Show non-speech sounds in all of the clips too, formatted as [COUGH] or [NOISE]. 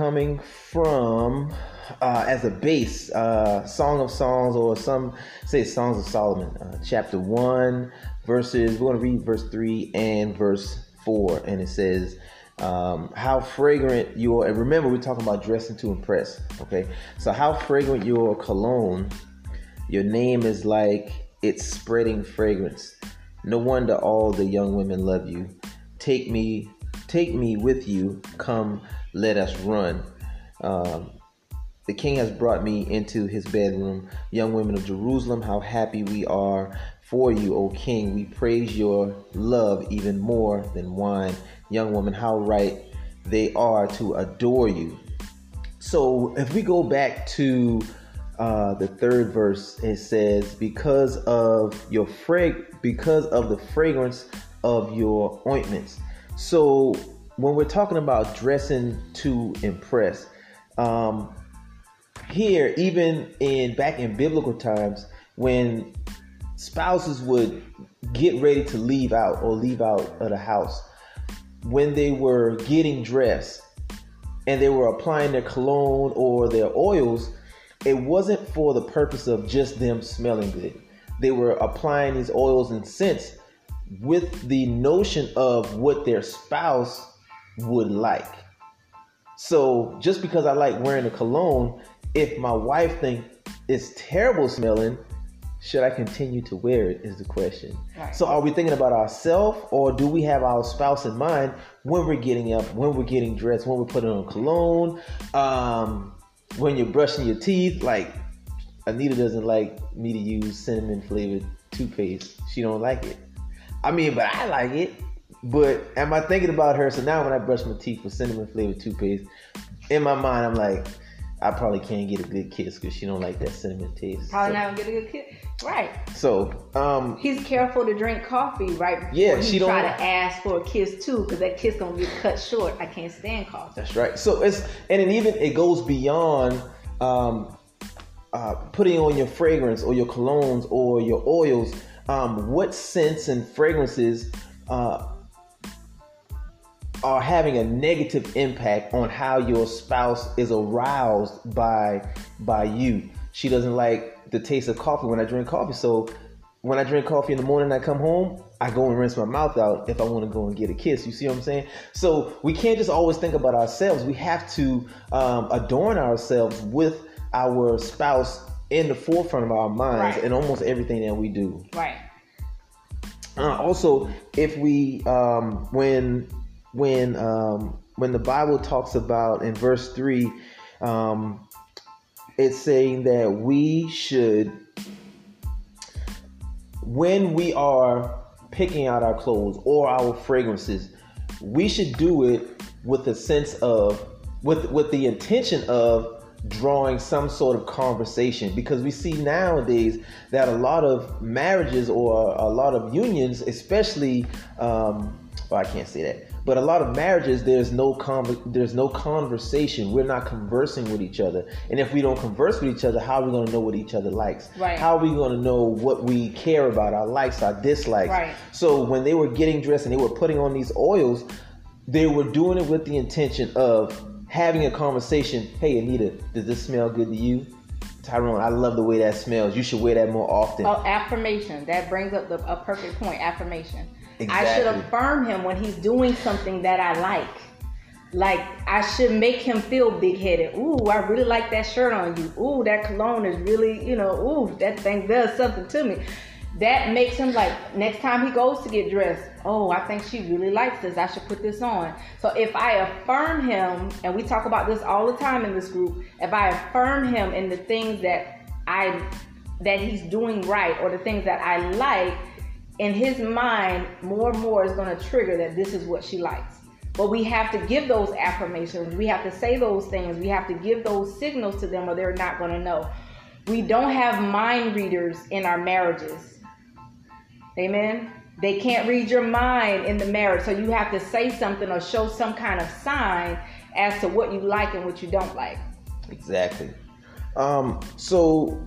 coming from uh, as a base, uh, Song of Songs, or some say Songs of Solomon, uh, chapter 1, verses, we're going to read verse 3 and verse 4. And it says, um, How fragrant your, and remember, we're talking about dressing to impress, okay? So, how fragrant your cologne, your name is like it's spreading fragrance. No wonder all the young women love you. Take me, take me with you. Come, let us run. Um, the king has brought me into his bedroom. Young women of Jerusalem, how happy we are for you, O king. We praise your love even more than wine. Young woman, how right they are to adore you. So if we go back to uh, the third verse, it says, "Because of your frag, because of the fragrance of your ointments." So when we're talking about dressing to impress, um, here, even in back in biblical times, when spouses would get ready to leave out or leave out of the house, when they were getting dressed and they were applying their cologne or their oils, it wasn't for the purpose of just them smelling good. They were applying these oils and scents with the notion of what their spouse would like. So just because I like wearing a cologne, if my wife thinks it's terrible smelling, should I continue to wear it? Is the question. Right. So are we thinking about ourselves, or do we have our spouse in mind when we're getting up, when we're getting dressed, when we're putting on cologne, um, when you're brushing your teeth? Like Anita doesn't like me to use cinnamon flavored toothpaste. She don't like it. I mean, but I like it. But am I thinking about her? So now when I brush my teeth with cinnamon flavored toothpaste, in my mind I'm like, I probably can't get a good kiss because she don't like that cinnamon taste. Probably so. not gonna get a good kiss, right? So, um, he's careful to drink coffee, right? Yeah, she don't try to ask for a kiss too, because that kiss gonna get cut short. I can't stand coffee. That's right. So it's and it even it goes beyond um, uh, putting on your fragrance or your colognes or your oils. Um, what scents and fragrances uh, are having a negative impact on how your spouse is aroused by by you. She doesn't like the taste of coffee when I drink coffee. So when I drink coffee in the morning, I come home, I go and rinse my mouth out if I want to go and get a kiss. You see what I'm saying? So we can't just always think about ourselves. We have to um, adorn ourselves with our spouse in the forefront of our minds right. in almost everything that we do. Right. Uh, also, if we um, when when um, when the Bible talks about in verse three, um, it's saying that we should, when we are picking out our clothes or our fragrances, we should do it with a sense of with with the intention of drawing some sort of conversation. Because we see nowadays that a lot of marriages or a lot of unions especially um, well i can't say that but a lot of marriages, there's no con- there's no conversation. We're not conversing with each other. And if we don't converse with each other, how are we going to know what each other likes? Right. How are we going to know what we care about, our likes, our dislikes? Right. So when they were getting dressed and they were putting on these oils, they were doing it with the intention of having a conversation. Hey, Anita, does this smell good to you? Tyrone, I love the way that smells. You should wear that more often. Oh, affirmation. That brings up the, a perfect point. Affirmation. Exactly. I should affirm him when he's doing something that I like. Like I should make him feel big headed. Ooh, I really like that shirt on you. Ooh, that cologne is really, you know, ooh, that thing does something to me. That makes him like next time he goes to get dressed, oh, I think she really likes this. I should put this on. So if I affirm him, and we talk about this all the time in this group, if I affirm him in the things that I that he's doing right or the things that I like, in his mind, more and more is going to trigger that this is what she likes. But we have to give those affirmations. We have to say those things. We have to give those signals to them or they're not going to know. We don't have mind readers in our marriages. Amen. They can't read your mind in the marriage, so you have to say something or show some kind of sign as to what you like and what you don't like. Exactly. Um, so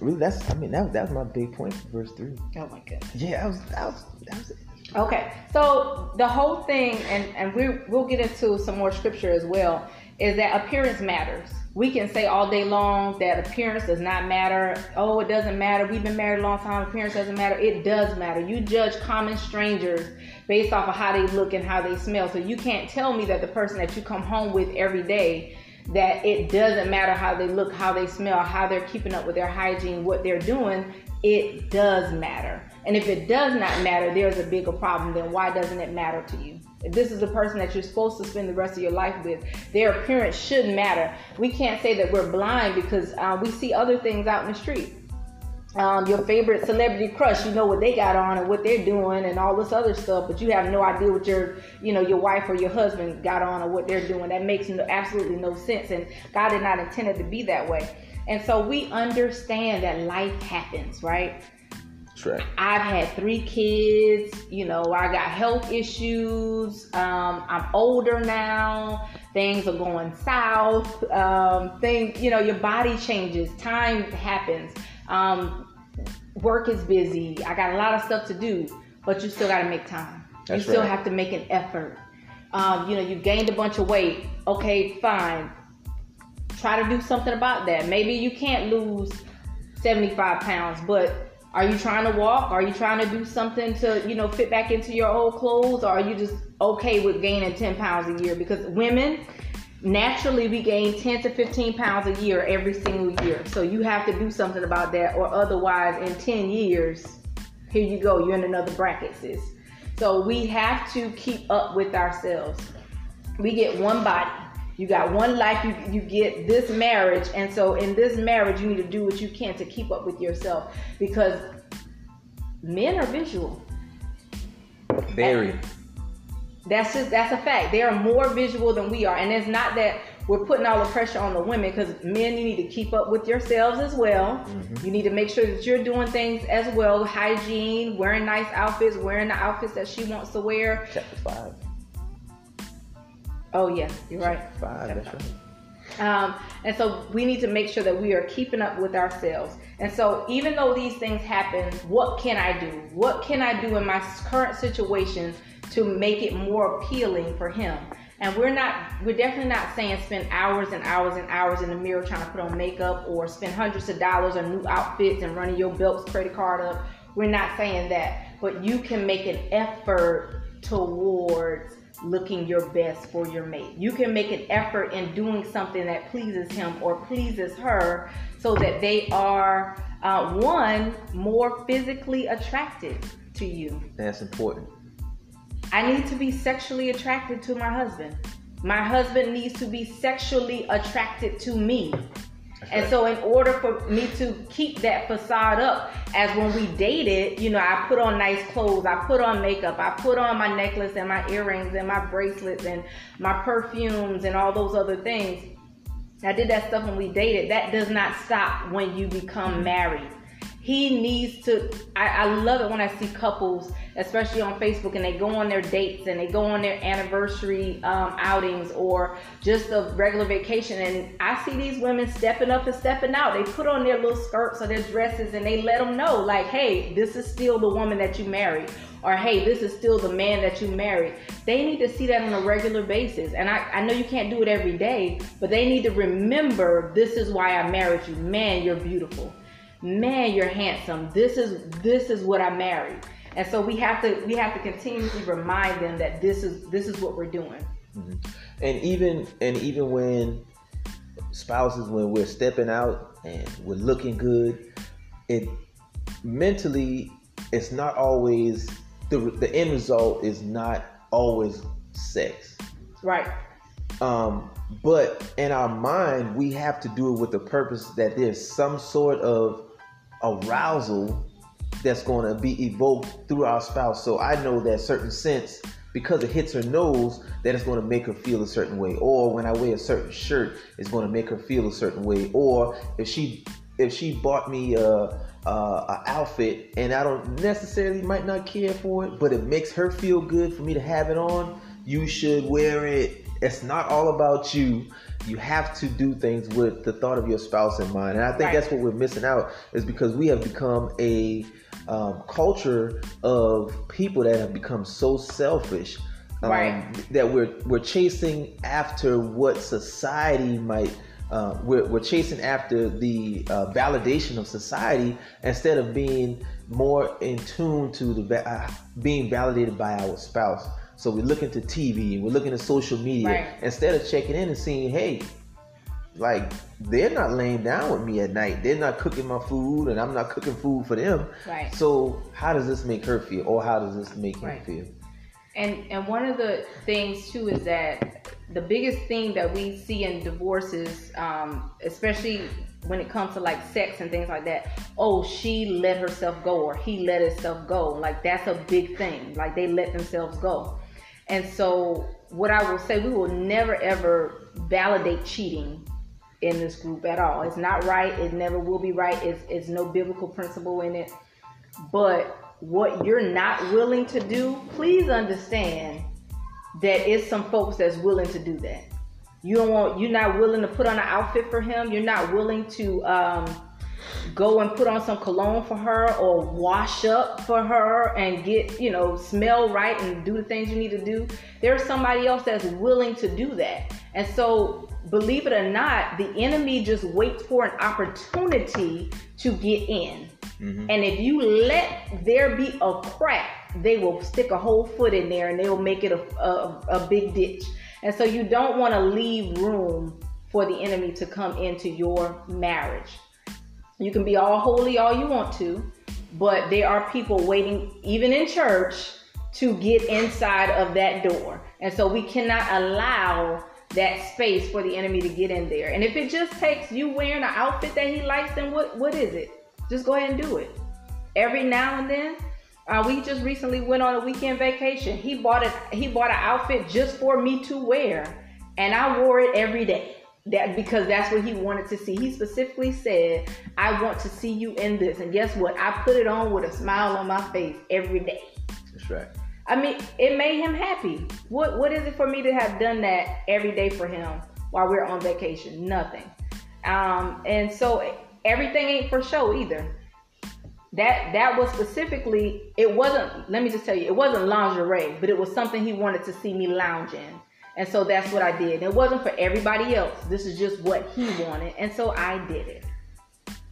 really, that's I mean that that was my big point for verse three. Oh my goodness. Yeah, that was that was that was. It. Okay, so the whole thing, and and we we'll get into some more scripture as well, is that appearance matters. We can say all day long that appearance does not matter. Oh, it doesn't matter. We've been married a long time. Appearance doesn't matter. It does matter. You judge common strangers based off of how they look and how they smell. So you can't tell me that the person that you come home with every day that it doesn't matter how they look, how they smell, how they're keeping up with their hygiene, what they're doing. It does matter. And if it does not matter, there's a bigger problem. Then why doesn't it matter to you? If this is the person that you're supposed to spend the rest of your life with, their appearance should matter. We can't say that we're blind because uh, we see other things out in the street. Um, your favorite celebrity crush, you know what they got on and what they're doing and all this other stuff, but you have no idea what your, you know, your wife or your husband got on or what they're doing. That makes no, absolutely no sense, and God did not intend it to be that way. And so we understand that life happens, right? Right. I've had three kids. You know, I got health issues. Um, I'm older now. Things are going south. Um, things, you know, your body changes. Time happens. Um, work is busy. I got a lot of stuff to do, but you still got to make time. That's you still right. have to make an effort. Um, you know, you gained a bunch of weight. Okay, fine. Try to do something about that. Maybe you can't lose 75 pounds, but are you trying to walk? Are you trying to do something to, you know, fit back into your old clothes? Or are you just okay with gaining 10 pounds a year? Because women, naturally, we gain 10 to 15 pounds a year every single year. So you have to do something about that, or otherwise, in 10 years, here you go, you're in another bracket, sis. So we have to keep up with ourselves. We get one body you got one life, you, you get this marriage. And so in this marriage, you need to do what you can to keep up with yourself because men are visual. Very. That's just that's a fact. They are more visual than we are, and it's not that we're putting all the pressure on the women because men, you need to keep up with yourselves as well. Mm-hmm. You need to make sure that you're doing things as well, hygiene, wearing nice outfits, wearing the outfits that she wants to wear. Chapter five. Oh yeah, you're right. Five. That's right. Um, and so we need to make sure that we are keeping up with ourselves. And so even though these things happen, what can I do? What can I do in my current situation to make it more appealing for him? And we're not, we're definitely not saying spend hours and hours and hours in the mirror trying to put on makeup or spend hundreds of dollars on new outfits and running your Belks credit card up. We're not saying that, but you can make an effort towards looking your best for your mate. You can make an effort in doing something that pleases him or pleases her so that they are, uh, one, more physically attracted to you. That's important. I need to be sexually attracted to my husband. My husband needs to be sexually attracted to me. And so, in order for me to keep that facade up, as when we dated, you know, I put on nice clothes, I put on makeup, I put on my necklace and my earrings and my bracelets and my perfumes and all those other things. I did that stuff when we dated. That does not stop when you become married he needs to I, I, love it when i see couples especially on facebook and they go on their dates and they go on their anniversary um, outings or just a regular vacation. And i see these women stepping up and stepping out. They put on their little skirts or their dresses and they let them know like hey this is still the woman that you married. Or hey this is still the man that you married. They need to see that on a regular basis. And I, I know you can't do it every day but they need to remember this is why i married you. Man you're beautiful man, you're handsome. This is this is what I married. And so we have to we have to continuously remind them that this is this is what we're doing. Mm-hmm. And even and even when spouses when we're stepping out and we're looking good, it mentally it's not always the the end result is not always sex. Right. Um, but in our mind, we have to do it with the purpose that there's some sort of arousal that's going to be evoked through our spouse. So I know that certain scents because it hits her nose that it's going to make her feel a certain way or when i wear a certain shirt it's going to make her feel a certain way or if she if she bought me a, a, a outfit and I don't necessarily might not care for it, but it makes her feel good for me to have it on, you should wear it. It's not all about you. You have to do things with the thought of your spouse in mind, and I think right. that's what we're missing out is because we have become a um, culture of people that have become so selfish um, right. that we're we're chasing after what society might uh, we're, we're chasing after the uh, validation of society instead of being more in tune to the uh, being validated by our spouse. So we're looking to TV, we're looking at social media right. instead of checking in and seeing, hey, like they're not laying down with me at night. They're not cooking my food, and I'm not cooking food for them. Right. So how does this make her feel, or how does this make right. him feel? And and one of the things too is that the biggest thing that we see in divorces, um, especially when it comes to like sex and things like that, oh, she let herself go or he let himself go. Like that's a big thing. Like they let themselves go. And so what I will say, we will never ever validate cheating in this group at all. It's not right. It never will be right. It's, it's no biblical principle in it. But what you're not willing to do, please understand that it's some folks that's willing to do that. You don't want you're not willing to put on an outfit for him. You're not willing to um, go and put on some cologne for her or wash up for her and get you know smell right and do the things you need to do. There's somebody else that's willing to do that, and so believe it or not, the enemy just waits for an opportunity to get in. Mm-hmm. And if you let there be a crack, they will stick a whole foot in there and they will make it a, a, a big ditch. And so you don't want to leave room for the enemy to come into your marriage. You can be all holy all you want to, but there are people waiting, even in church, to get inside of that door. And so we cannot allow that space for the enemy to get in there. And if it just takes you wearing an outfit that he likes, then what what is it? Just go ahead and do it. Every now and then. Uh, we just recently went on a weekend vacation. He bought it. He bought an outfit just for me to wear, and I wore it every day. That because that's what he wanted to see. He specifically said, "I want to see you in this." And guess what? I put it on with a smile on my face every day. That's right. I mean, it made him happy. What What is it for me to have done that every day for him while we're on vacation? Nothing. Um, and so everything ain't for show either. That that was specifically. It wasn't. Let me just tell you, it wasn't lingerie, but it was something he wanted to see me lounge in. And so that's what I did. It wasn't for everybody else. This is just what he wanted, and so I did it.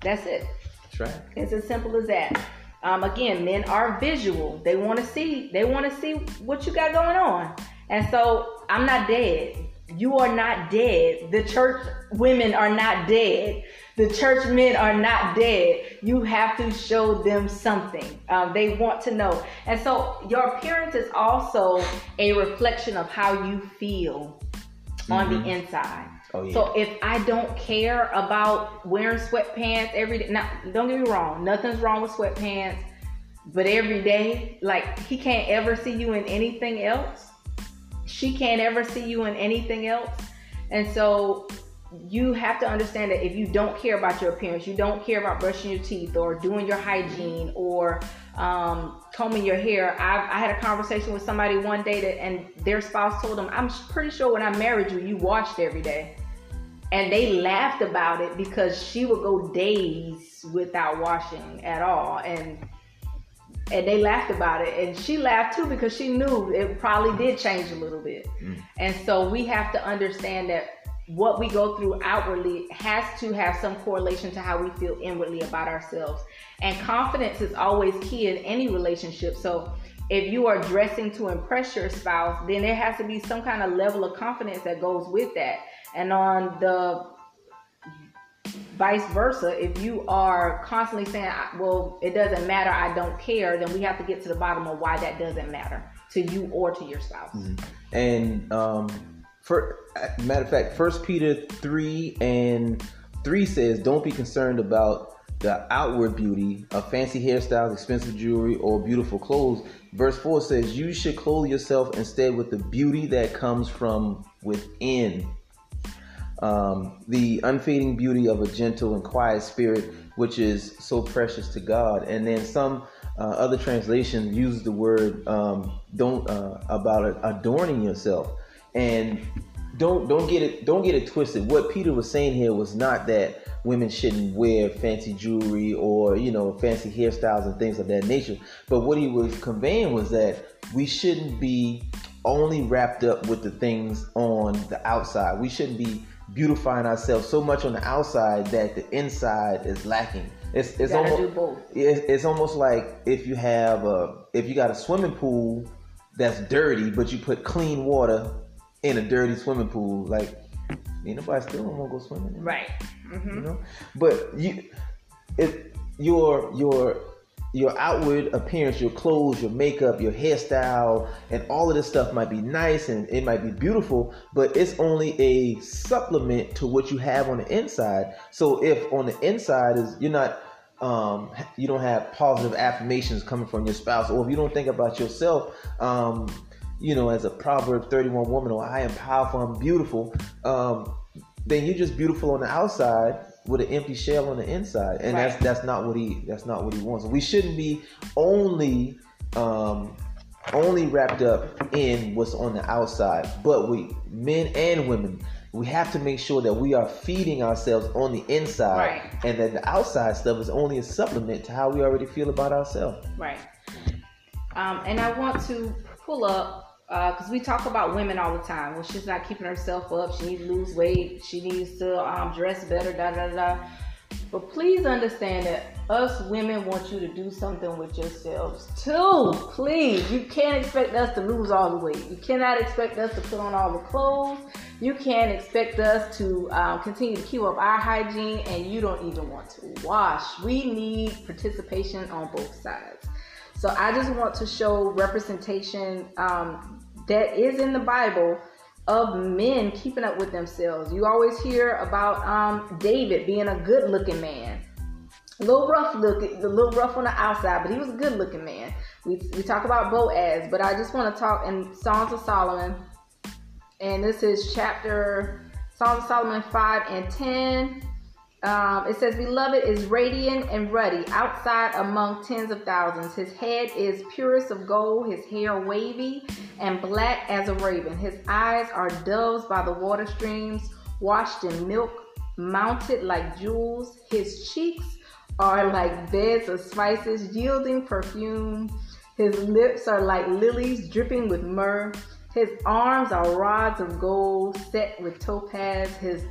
That's it. That's right. It's as simple as that. Um, again, men are visual. They want to see. They want to see what you got going on. And so I'm not dead. You are not dead. The church women are not dead. The church men are not dead. You have to show them something. Um, they want to know. And so your appearance is also a reflection of how you feel mm-hmm. on the mm-hmm. inside. Oh, yeah. So if I don't care about wearing sweatpants every day, now don't get me wrong, nothing's wrong with sweatpants, but every day, like he can't ever see you in anything else. She can't ever see you in anything else. And so you have to understand that if you don't care about your appearance, you don't care about brushing your teeth or doing your hygiene or um, combing your hair. I, I, had a conversation with somebody one day that, and their spouse told them, "I'm pretty sure when I married you, you washed every day." And they laughed about it because she would go days without washing at all, and and they laughed about it, and she laughed too because she knew it probably did change a little bit. Mm. And so we have to understand that what we go through outwardly has to have some correlation to how we feel inwardly about ourselves. And confidence is always key in any relationship. So if you are dressing to impress your spouse, then there has to be some kind of level of confidence that goes with that. And on the vice versa, if you are constantly saying, well, it doesn't matter, I don't care, then we have to get to the bottom of why that doesn't matter to you or to your spouse. Mm-hmm. And, um, for matter of fact, First Peter three and three says, "Don't be concerned about the outward beauty of fancy hairstyles, expensive jewelry, or beautiful clothes." Verse four says, "You should clothe yourself instead with the beauty that comes from within." um, the unfading beauty of a gentle and quiet spirit, which is so precious to God. And then some uh, other translations use the word um, don't uh, about adorning yourself, and don't don't get it don't get it twisted. What Peter was saying here was not that women shouldn't wear fancy jewelry or you know fancy hairstyles and things of that nature. But what he was conveying was that we shouldn't be only wrapped up with the things on the outside. We shouldn't be beautifying ourselves so much on the outside that the inside is lacking. It's it's almost it's, it's almost like if you have a if you got a swimming pool that's dirty, but you put clean water in a dirty swimming pool, like ain't nobody still want to go swimming. Right. Mm-hmm. You know, but you if your your your outward appearance, your clothes, your makeup, your hairstyle, and all of this stuff might be nice and it might be beautiful, but it's only a supplement to what you have on the inside. So if on the inside is you're not um, you don't have positive affirmations coming from your spouse, or if you don't think about yourself, um, you know, as a Proverb 31 woman, or I am powerful, I'm beautiful, um, then you're just beautiful on the outside, with an empty shell on the inside, and right. that's that's not what he that's not what he wants. We shouldn't be only um, only wrapped up in what's on the outside, but we men and women we have to make sure that we are feeding ourselves on the inside, right. and that the outside stuff is only a supplement to how we already feel about ourselves. Right. Um, and I want to pull up because uh, we talk about women all the time. Well, she's not keeping herself up. She needs to lose weight. She needs to um, dress better. Da da da. But please understand that us women want you to do something with yourselves too. Please, you can't expect us to lose all the weight. You cannot expect us to put on all the clothes. You can't expect us to um, continue to keep up our hygiene, and you don't even want to wash. We need participation on both sides. So I just want to show representation um, that is in the Bible of men keeping up with themselves. You always hear about um, David being a good looking man. A little rough looking, a little rough on the outside, but he was a good looking man. We, we talk about Boaz, but I just want to talk in Songs of Solomon, and this is chapter Songs of Solomon 5 and 10. Um, it says, Beloved is radiant and ruddy, outside among tens of thousands. His head is purest of gold, his hair wavy and black as a raven. His eyes are doves by the water streams, washed in milk, mounted like jewels. His cheeks are like beds of spices, yielding perfume. His lips are like lilies dripping with myrrh. His arms are rods of gold set with topaz. His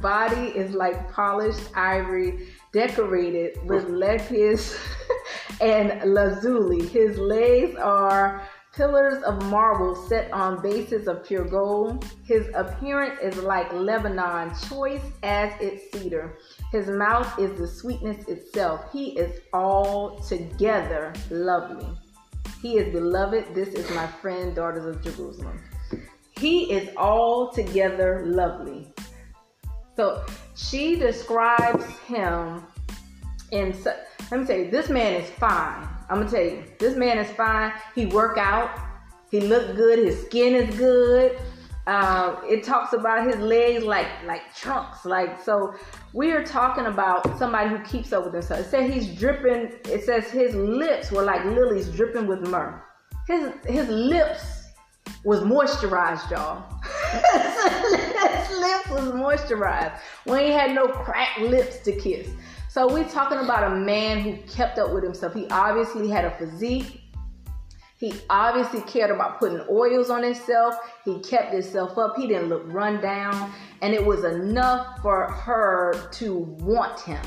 body is like polished ivory decorated with oh. lapis [LAUGHS] and lazuli. His legs are pillars of marble set on bases of pure gold. His appearance is like Lebanon, choice as its cedar. His mouth is the sweetness itself. He is altogether lovely. He is beloved. This is my friend, daughters of Jerusalem. He is altogether lovely. So she describes him in. Let me tell you, this man is fine. I'm gonna tell you, this man is fine. He work out. He look good. His skin is good. Uh, it talks about his legs like like trunks. Like so, we are talking about somebody who keeps up with himself. It says he's dripping. It says his lips were like lilies dripping with myrrh. His his lips was moisturized, y'all. [LAUGHS] His lips was moisturized. We ain't had no cracked lips to kiss. So we talking about a man who kept up with himself. He obviously had a physique. He obviously cared about putting oils on himself. He kept himself up. He didn't look run down. And it was enough for her to want him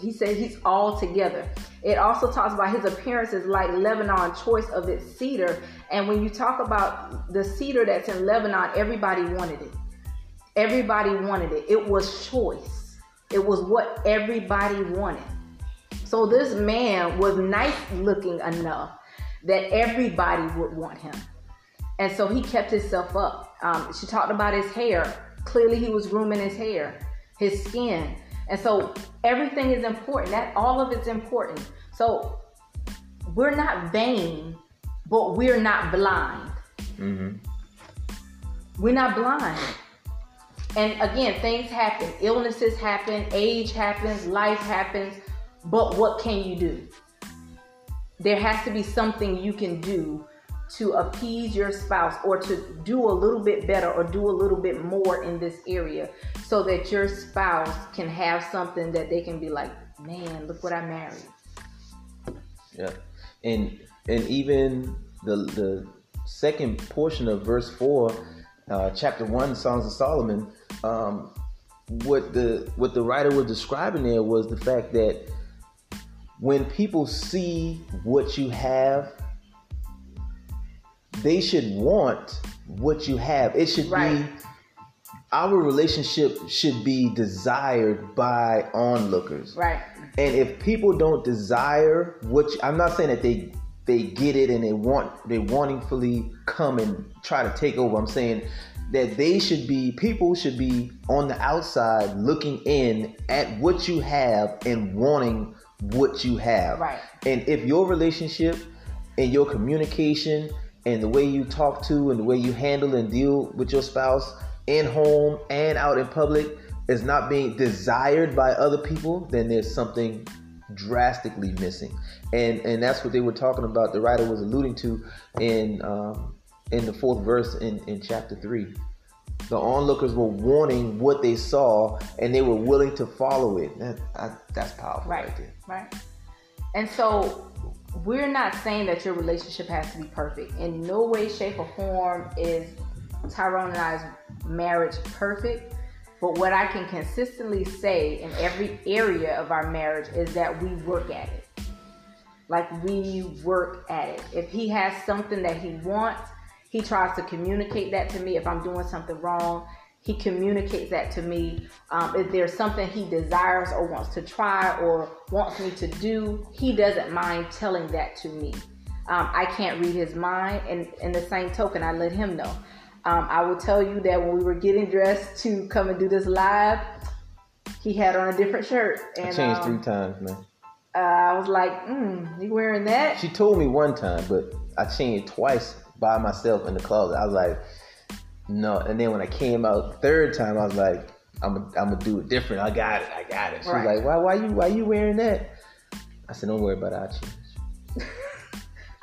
he said he's all together. It also talks about his appearance is like Lebanon, choice of its cedar. And when you talk about the cedar that's in Lebanon, everybody wanted it. Everybody wanted it. It was choice. It was what everybody wanted. So this man was nice looking enough that everybody would want him. And so he kept himself up. Um, she talked about his hair. Clearly, he was grooming his hair, his skin. And so everything is important. That all of it's important. So we're not vain, but we're not blind. Mm-hmm. We're not blind. And again, things happen, illnesses happen, age happens, life happens. But what can you do? There has to be something you can do to appease your spouse or to do a little bit better or do a little bit more in this area so that your spouse can have something that they can be like, man, look what I married. Yeah. And and even the the second portion of verse four, uh, chapter one, Songs of Solomon, um, what the what the writer was describing there was the fact that when people see what you have they should want what you have. It should right. be our relationship should be desired by onlookers. Right. And if people don't desire what you, I'm not saying that they they get it and they want they wantingly come and try to take over. I'm saying that they should be people should be on the outside looking in at what you have and wanting what you have. Right. And if your relationship and your communication and the way you talk to and the way you handle and deal with your spouse in home and out in public is not being desired by other people, then there's something drastically missing. And and that's what they were talking about. The writer was alluding to in um, in the fourth verse in, in chapter three. The onlookers were wanting what they saw, and they were willing to follow it. That, I, that's powerful, right? Right, right. And so we're not saying that your relationship has to be perfect. In no way, shape, or form is Tyrone and I's marriage perfect. But what I can consistently say in every area of our marriage is that we work at it. Like we work at it. If he has something that he wants, he tries to communicate that to me. If I'm doing something wrong, he communicates that to me. Um, if there's something he desires or wants to try or wants me to do, he doesn't mind telling that to me. Um, I can't read his mind, and in the same token, I let him know. Um, I will tell you that when we were getting dressed to come and do this live, he had on a different shirt. And, I changed three um, times, man. Uh, I was like, mm, you wearing that? She told me one time, but I changed twice by myself in the closet. I was like, no, and then when I came out third time, I was like, I'm gonna I'm gonna do it different. I got it. I got it. She right. was like, why why you why you wearing that? I said, don't worry about it. I'll change.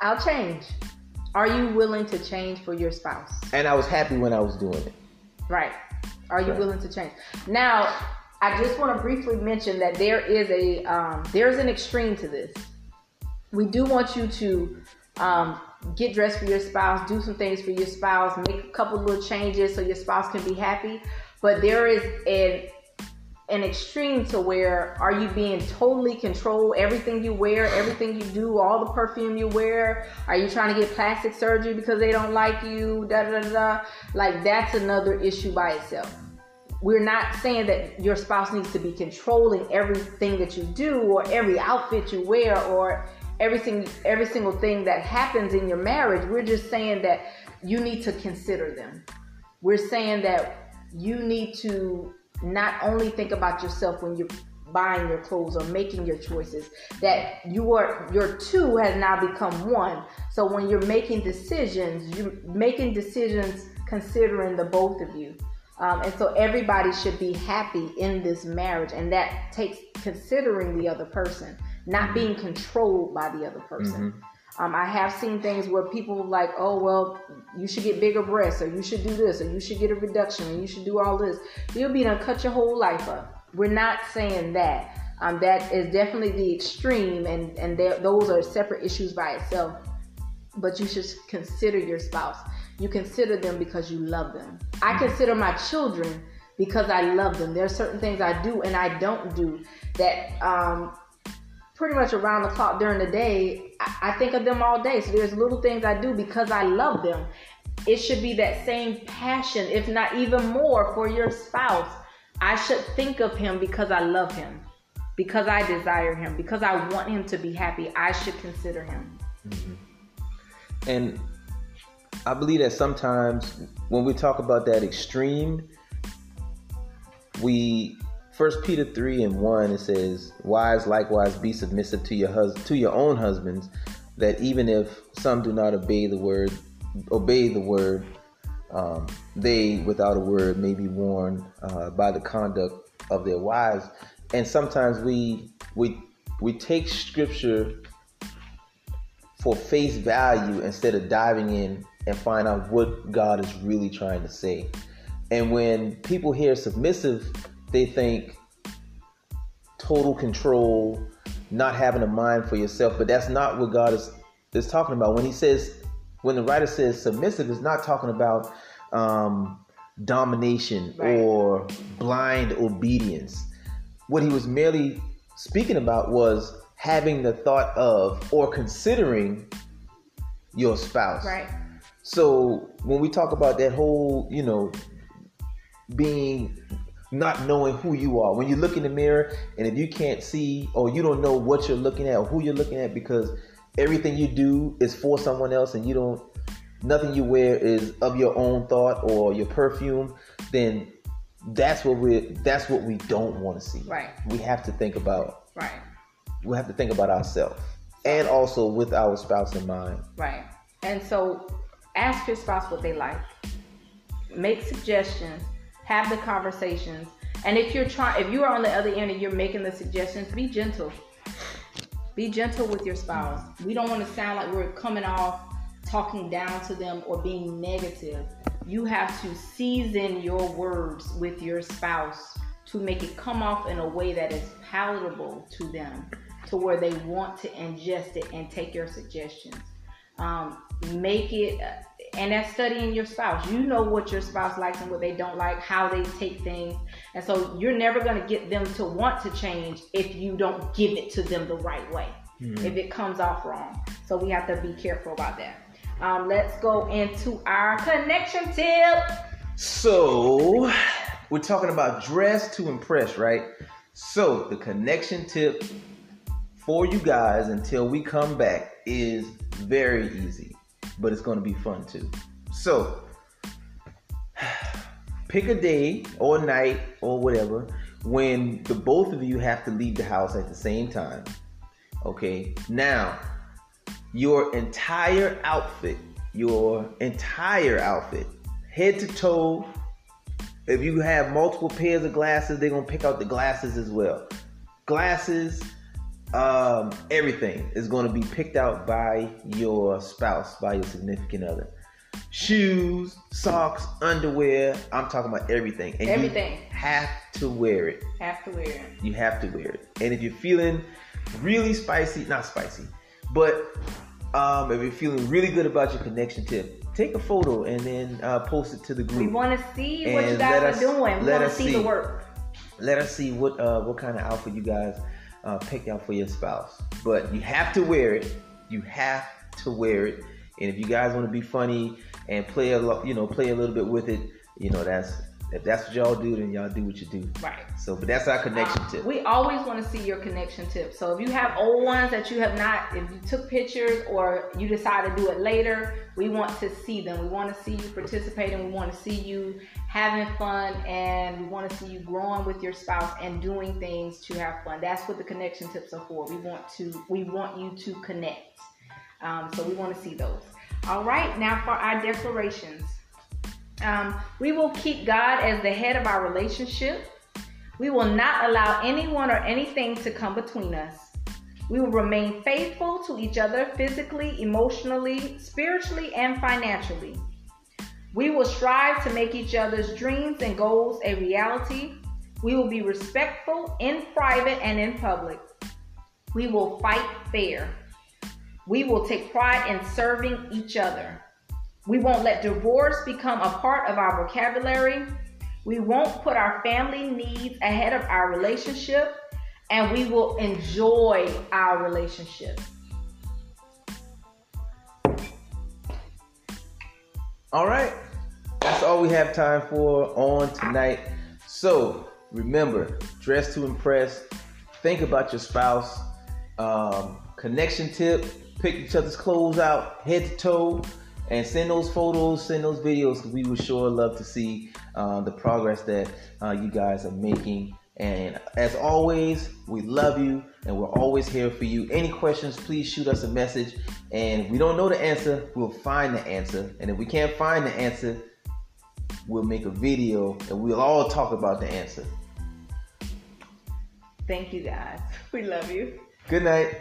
[LAUGHS] I'll change. Are you willing to change for your spouse? And I was happy when I was doing it. Right. Are you right. willing to change? Now, I just want to briefly mention that there is a um, there's an extreme to this. We do want you to um, get dressed for your spouse, do some things for your spouse, make a couple little changes so your spouse can be happy. But there is an an extreme to where are you being totally controlled? Everything you wear everything you do all the perfume you wear. Are you trying to get plastic surgery because they don't like you? Da da da, like that's another issue by itself. We're not saying that your spouse needs to be controlling everything that you do or every outfit you wear or everything every single thing that happens in your marriage. We're just saying that you need to consider them. We're saying that you need to not only think about yourself when you're buying your clothes or making your choices that you are your two has now become one so when you're making decisions you're making decisions considering the both of you um, and so everybody should be happy in this marriage and that takes considering the other person not being controlled by the other person. Mm-hmm. Um, I have seen things where people like, oh well, you should get bigger breasts, or you should do this, or you should get a reduction, and you should do all this. You'll be done cut your whole life up. We're not saying that. Um, that is definitely the extreme, and and those are separate issues by itself. But you should consider your spouse. You consider them because you love them. I mm-hmm. consider my children because I love them. There are certain things I do and I don't do that um, pretty much around the clock during the day, I, I think of them all day. So there's little things I do because I love them. It should be that same passion, if not even more, for your spouse. I should think of him because I love him, because I desire him, because I want him to be happy. I should consider him. Mm-hmm. And I believe that sometimes when we talk about that extreme, we First Peter three and one it says, "Wives likewise be submissive to your hus- to your own husbands, that even if some do not obey the word, obey the word, um, they, without a word, may be warned uh, by the conduct of their wives. And sometimes we we we take scripture for face value instead of diving in and find out what God is really trying to say. And when people hear submissive, they think total control, not having a mind for yourself. But that's not what God is is talking about. When he says, when the writer says submissive, is not talking about um, domination right. or blind obedience. What he was merely speaking about was having the thought of or considering your spouse. Right. So when we talk about that whole, you know, being not knowing who you are, when you look in the mirror and if you can't see or you don't know what you're looking at or who you're looking at because everything you do is for someone else and you don't nothing you wear is of your own thought or your perfume, then that's what we that's what we don't want to see. Right. We have to think about Right. We have to think about ourselves and also with our spouse in mind. Right. And so ask your spouse what they like. Make suggestions, have the conversations. And if you're trying if you are on the other end and you're making the suggestions, be gentle. Be gentle with your spouse. We don't want to sound like we're coming off talking down to them or being negative. You have to season your words with your spouse to make it come off in a way that is palatable to them, to where they want to ingest it and take your suggestions. Um, make it, and that's studying your spouse. You know what your spouse likes and what they don't like, how they take things. And so you're never going to get them to want to change if you don't give it to them the right way, mm-hmm. if it comes off wrong. So we have to be careful about that. Um, let's go into our connection tip. So, we're talking about dress to impress, right? So, the connection tip for you guys until we come back is very easy, but it's going to be fun too. So, [SIGHS] pick a day or night or whatever when the both of you have to leave the house at the same time. Okay, now your entire outfit, your entire outfit, head to toe. If you have multiple pairs of glasses, they're gonna pick out the glasses as well. Glasses, um, everything is gonna be picked out by your spouse, by your significant other. Shoes, socks, underwear. I'm talking about everything. And everything. have to wear it. Have to wear it. You have to wear it. And if you're feeling really spicy, not spicy, but um, if you're feeling really good about your connection tip, take a photo and then uh, post it to the group. We want to see what you guys us, are doing. We want to see, see, the work. Let us see what uh, what kind of outfit you guys uh, picked out for your spouse. But you have to wear it. You have to wear it. And if you guys want to be funny and play a you know play a little bit with it, you know that's if that's what y'all do, then y'all do what you do. Right. So, but that's our connection um, tip. We always want to see your connection tip. So, if you have old ones that you have not, if you took pictures or you decide to do it later, we want to see them. We want to see you participating. We want to see you having fun, and we want to see you growing with your spouse and doing things to have fun. That's what the connection tips are for. We want to, we want you to connect. Um, so, we want to see those. All right. Now for our declarations. Um, we will keep God as the head of our relationship. We will not allow anyone or anything to come between us. We will remain faithful to each other physically, emotionally, spiritually, and financially. We will strive to make each other's dreams and goals a reality. We will be respectful in private and in public. We will fight fair. We will take pride in serving each other. We won't let divorce become a part of our vocabulary. We won't put our family needs ahead of our relationship. And we will enjoy our relationship. All right. That's all we have time for on tonight. So remember, dress to impress. Think about your spouse. Um, connection tip pick each other's clothes out head to toe and send those photos, send those videos we would sure love to see uh, the progress that uh, you guys are making. And as always, we love you and we're always here for you. Any questions, please shoot us a message. And if we don't know the answer, we'll find the answer. And if we can't find the answer, we'll make a video and we'll all talk about the answer. Thank you guys. [LAUGHS] We love you. Good night.